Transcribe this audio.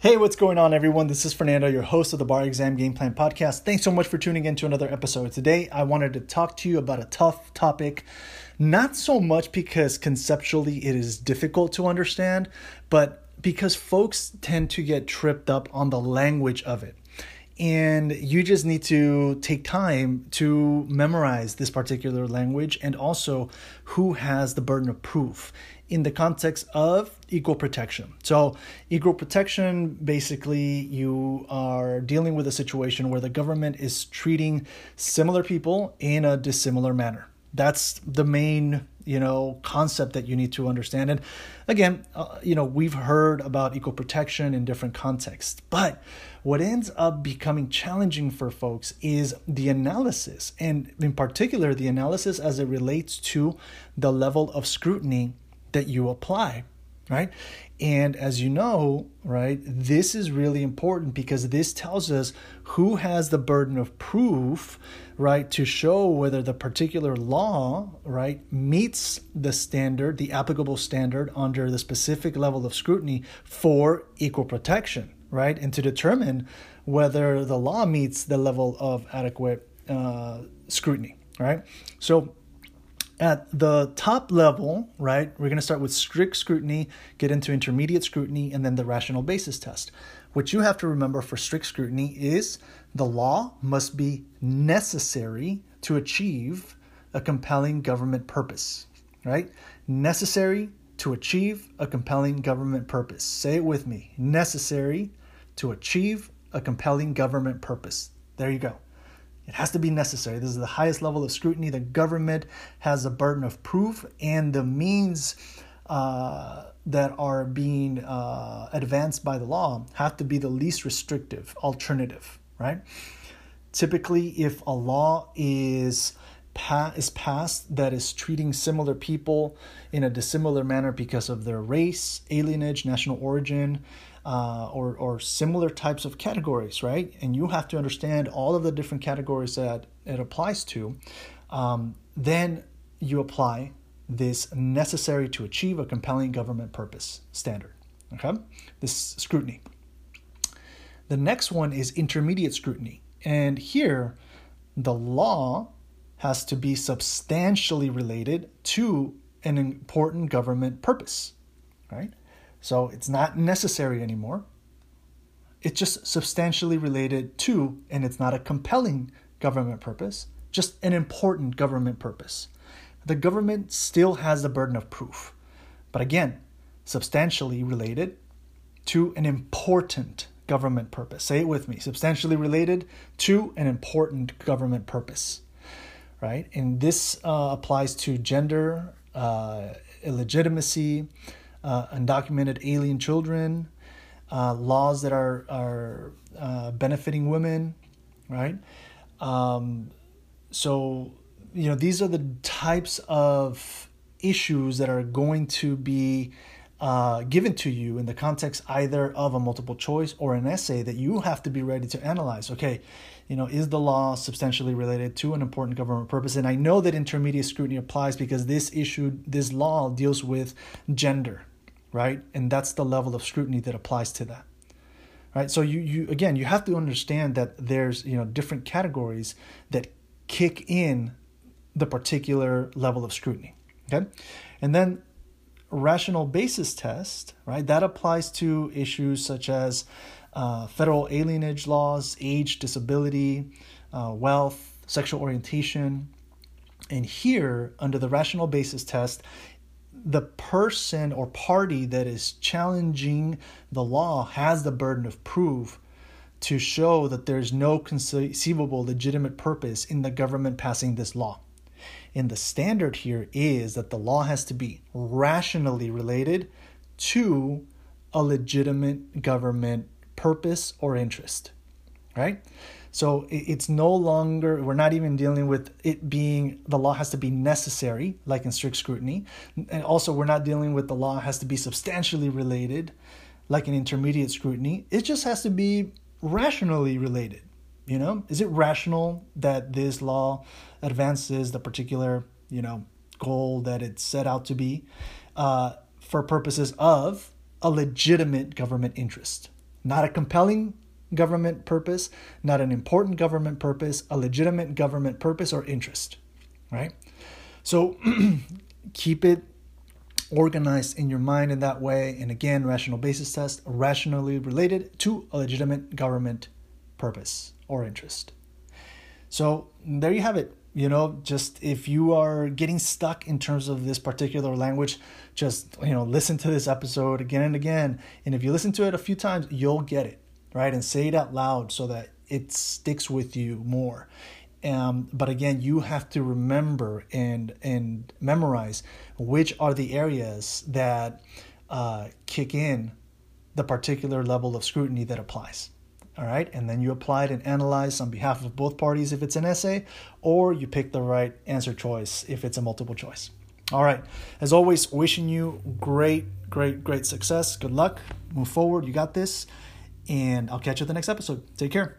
Hey, what's going on, everyone? This is Fernando, your host of the Bar Exam Game Plan Podcast. Thanks so much for tuning in to another episode. Today, I wanted to talk to you about a tough topic, not so much because conceptually it is difficult to understand, but because folks tend to get tripped up on the language of it. And you just need to take time to memorize this particular language and also who has the burden of proof in the context of equal protection. So, equal protection basically, you are dealing with a situation where the government is treating similar people in a dissimilar manner. That's the main, you know, concept that you need to understand. And again, uh, you know, we've heard about equal protection in different contexts, but what ends up becoming challenging for folks is the analysis, and in particular, the analysis as it relates to the level of scrutiny that you apply, right? And as you know, right, this is really important because this tells us who has the burden of proof, right, to show whether the particular law, right, meets the standard, the applicable standard under the specific level of scrutiny for equal protection, right? And to determine whether the law meets the level of adequate uh, scrutiny, right? So at the top level, right, we're going to start with strict scrutiny, get into intermediate scrutiny, and then the rational basis test. What you have to remember for strict scrutiny is the law must be necessary to achieve a compelling government purpose, right? Necessary to achieve a compelling government purpose. Say it with me necessary to achieve a compelling government purpose. There you go. It has to be necessary. This is the highest level of scrutiny. The government has a burden of proof, and the means uh, that are being uh, advanced by the law have to be the least restrictive alternative, right? Typically, if a law is pa- is passed that is treating similar people in a dissimilar manner because of their race, alienage, national origin, uh, or, or similar types of categories, right? And you have to understand all of the different categories that it applies to. Um, then you apply this necessary to achieve a compelling government purpose standard. Okay, this scrutiny. The next one is intermediate scrutiny. And here, the law has to be substantially related to an important government purpose, right? So it's not necessary anymore. It's just substantially related to, and it's not a compelling government purpose, just an important government purpose. The government still has the burden of proof, but again, substantially related to an important government purpose. Say it with me substantially related to an important government purpose, right? And this uh, applies to gender, uh, illegitimacy, uh, undocumented alien children, uh, laws that are are uh, benefiting women, right? Um, so you know these are the types of issues that are going to be uh, given to you in the context either of a multiple choice or an essay that you have to be ready to analyze. Okay, you know, is the law substantially related to an important government purpose? And I know that intermediate scrutiny applies because this issue, this law deals with gender, right? And that's the level of scrutiny that applies to that. Right? So you you again, you have to understand that there's, you know, different categories that kick in the particular level of scrutiny. Okay? And then rational basis test, right? That applies to issues such as uh, federal alienage laws, age, disability, uh, wealth, sexual orientation. And here, under the rational basis test, the person or party that is challenging the law has the burden of proof to show that there's no conceivable legitimate purpose in the government passing this law. And the standard here is that the law has to be rationally related to a legitimate government purpose or interest, right? So it's no longer, we're not even dealing with it being, the law has to be necessary, like in strict scrutiny. And also, we're not dealing with the law has to be substantially related, like in intermediate scrutiny. It just has to be rationally related. You know, is it rational that this law advances the particular, you know, goal that it set out to be uh, for purposes of a legitimate government interest? Not a compelling government purpose, not an important government purpose, a legitimate government purpose or interest, right? So keep it organized in your mind in that way. And again, rational basis test, rationally related to a legitimate government purpose or interest. So there you have it. You know, just if you are getting stuck in terms of this particular language, just, you know, listen to this episode again and again. And if you listen to it a few times, you'll get it, right? And say it out loud so that it sticks with you more. Um, but again, you have to remember and and memorize which are the areas that uh, kick in the particular level of scrutiny that applies. All right, and then you apply it and analyze on behalf of both parties if it's an essay, or you pick the right answer choice if it's a multiple choice. All right, as always, wishing you great, great, great success. Good luck. Move forward. You got this. And I'll catch you at the next episode. Take care.